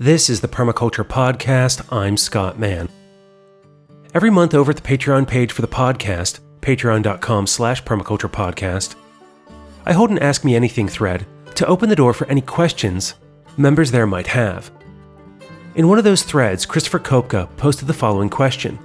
This is the Permaculture Podcast. I'm Scott Mann. Every month over at the Patreon page for the podcast, patreon.com slash permaculturepodcast, I hold an Ask Me Anything thread to open the door for any questions members there might have. In one of those threads, Christopher Kopka posted the following question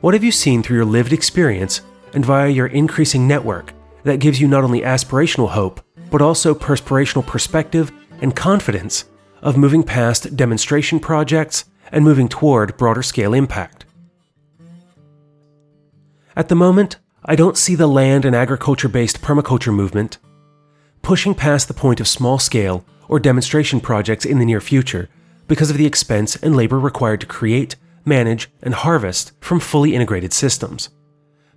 What have you seen through your lived experience and via your increasing network that gives you not only aspirational hope, but also perspirational perspective and confidence of moving past demonstration projects and moving toward broader scale impact. At the moment, I don't see the land and agriculture based permaculture movement pushing past the point of small scale or demonstration projects in the near future because of the expense and labor required to create, manage, and harvest from fully integrated systems.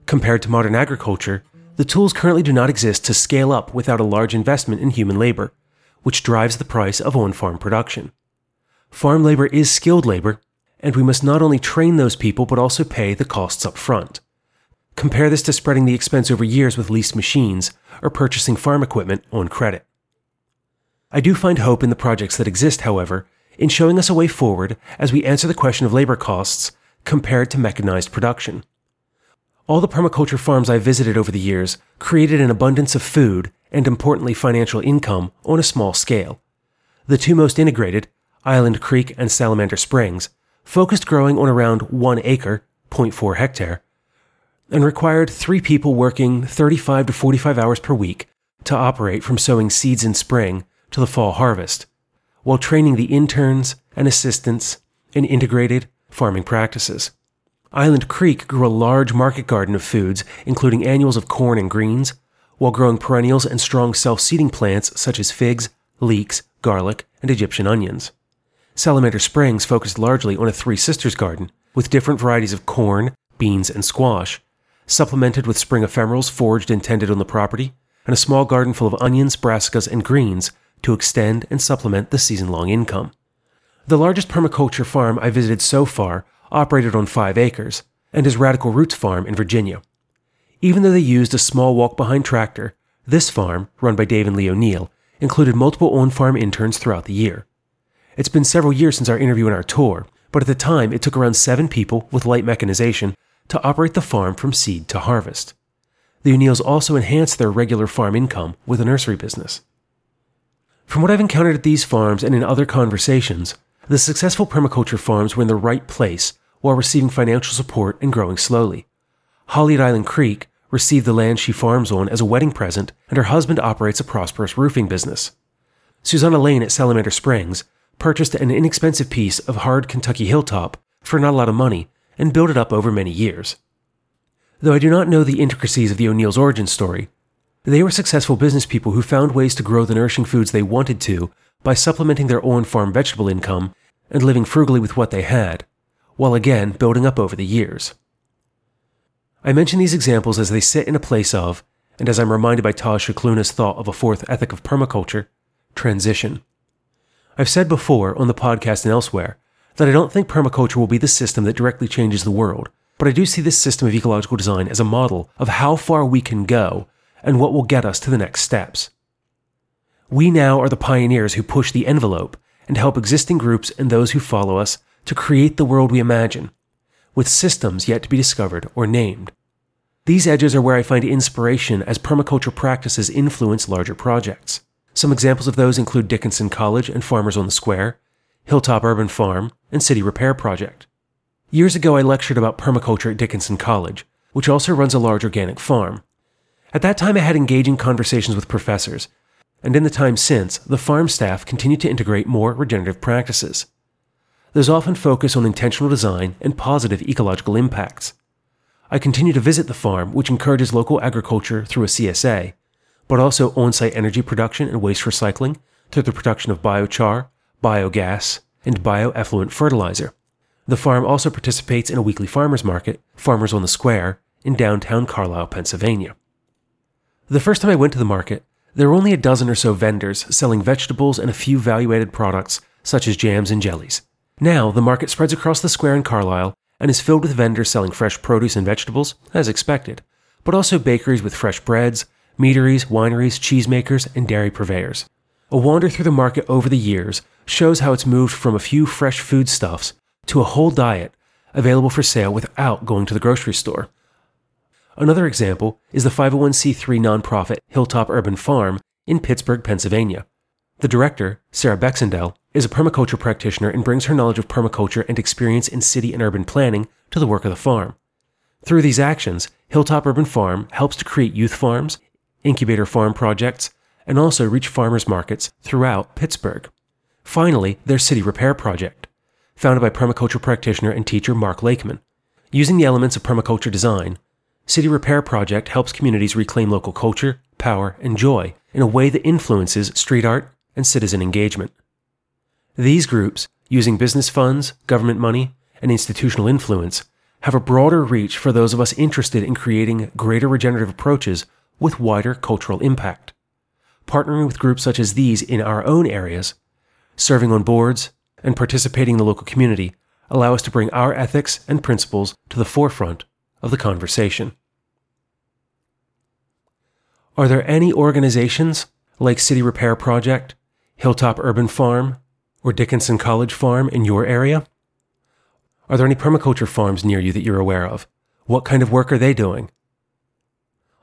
Compared to modern agriculture, the tools currently do not exist to scale up without a large investment in human labor, which drives the price of on farm production. Farm labor is skilled labor, and we must not only train those people but also pay the costs up front. Compare this to spreading the expense over years with leased machines or purchasing farm equipment on credit. I do find hope in the projects that exist, however, in showing us a way forward as we answer the question of labor costs compared to mechanized production. All the permaculture farms I visited over the years created an abundance of food and importantly financial income on a small scale. The two most integrated, Island Creek and Salamander Springs, focused growing on around 1 acre, 0.4 hectare, and required three people working 35 to 45 hours per week to operate from sowing seeds in spring to the fall harvest, while training the interns and assistants in integrated farming practices. Island Creek grew a large market garden of foods, including annuals of corn and greens, while growing perennials and strong self seeding plants such as figs, leeks, garlic, and Egyptian onions. Salamander Springs focused largely on a Three Sisters garden, with different varieties of corn, beans, and squash, supplemented with spring ephemerals foraged and tended on the property, and a small garden full of onions, brassicas, and greens to extend and supplement the season long income. The largest permaculture farm I visited so far operated on five acres, and is Radical Roots Farm in Virginia. Even though they used a small walk behind tractor, this farm, run by Dave and Lee O'Neill, included multiple on farm interns throughout the year. It's been several years since our interview and our tour, but at the time it took around seven people with light mechanization to operate the farm from seed to harvest. The O'Neills also enhanced their regular farm income with a nursery business. From what I've encountered at these farms and in other conversations, the successful permaculture farms were in the right place while receiving financial support and growing slowly. Holly at Island Creek received the land she farms on as a wedding present, and her husband operates a prosperous roofing business. Susana Lein at Salamander Springs purchased an inexpensive piece of hard Kentucky hilltop for not a lot of money and built it up over many years. Though I do not know the intricacies of the O'Neill's origin story, they were successful business people who found ways to grow the nourishing foods they wanted to by supplementing their on farm vegetable income and living frugally with what they had, while again building up over the years. I mention these examples as they sit in a place of, and as I'm reminded by Taj Shikluna's thought of a fourth ethic of permaculture, transition. I've said before on the podcast and elsewhere that I don't think permaculture will be the system that directly changes the world, but I do see this system of ecological design as a model of how far we can go and what will get us to the next steps. We now are the pioneers who push the envelope and help existing groups and those who follow us to create the world we imagine, with systems yet to be discovered or named. These edges are where I find inspiration as permaculture practices influence larger projects. Some examples of those include Dickinson College and Farmers on the Square, Hilltop Urban Farm, and City Repair Project. Years ago, I lectured about permaculture at Dickinson College, which also runs a large organic farm. At that time, I had engaging conversations with professors, and in the time since, the farm staff continued to integrate more regenerative practices. There's often focus on intentional design and positive ecological impacts. I continue to visit the farm, which encourages local agriculture through a CSA, but also on site energy production and waste recycling through the production of biochar, biogas, and bioeffluent fertilizer. The farm also participates in a weekly farmers market, Farmers on the Square, in downtown Carlisle, Pennsylvania. The first time I went to the market, there were only a dozen or so vendors selling vegetables and a few value added products such as jams and jellies. Now, the market spreads across the square in Carlisle and is filled with vendors selling fresh produce and vegetables, as expected, but also bakeries with fresh breads, meaderies, wineries, cheesemakers, and dairy purveyors. A wander through the market over the years shows how it's moved from a few fresh foodstuffs to a whole diet available for sale without going to the grocery store. Another example is the 501c3 nonprofit Hilltop Urban Farm in Pittsburgh, Pennsylvania. The director, Sarah Baxendale, is a permaculture practitioner and brings her knowledge of permaculture and experience in city and urban planning to the work of the farm. Through these actions, Hilltop Urban Farm helps to create youth farms, incubator farm projects, and also reach farmers markets throughout Pittsburgh. Finally, their city repair project, founded by permaculture practitioner and teacher Mark Lakeman. Using the elements of permaculture design, City Repair Project helps communities reclaim local culture, power, and joy in a way that influences street art and citizen engagement. These groups, using business funds, government money, and institutional influence, have a broader reach for those of us interested in creating greater regenerative approaches with wider cultural impact. Partnering with groups such as these in our own areas, serving on boards, and participating in the local community allow us to bring our ethics and principles to the forefront of the conversation. Are there any organizations like City Repair Project, Hilltop Urban Farm, or Dickinson College Farm in your area? Are there any permaculture farms near you that you're aware of? What kind of work are they doing?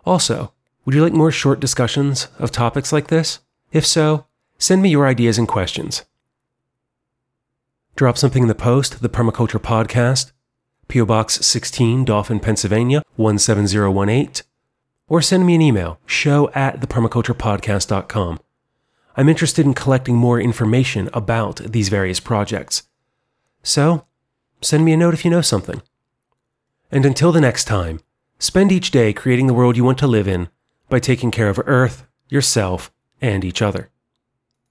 Also, would you like more short discussions of topics like this? If so, send me your ideas and questions. Drop something in the post, the Permaculture Podcast, P.O. Box 16, Dauphin, Pennsylvania 17018, or send me an email, show at thepermaculturepodcast.com. I'm interested in collecting more information about these various projects. So, send me a note if you know something. And until the next time, spend each day creating the world you want to live in by taking care of Earth, yourself, and each other.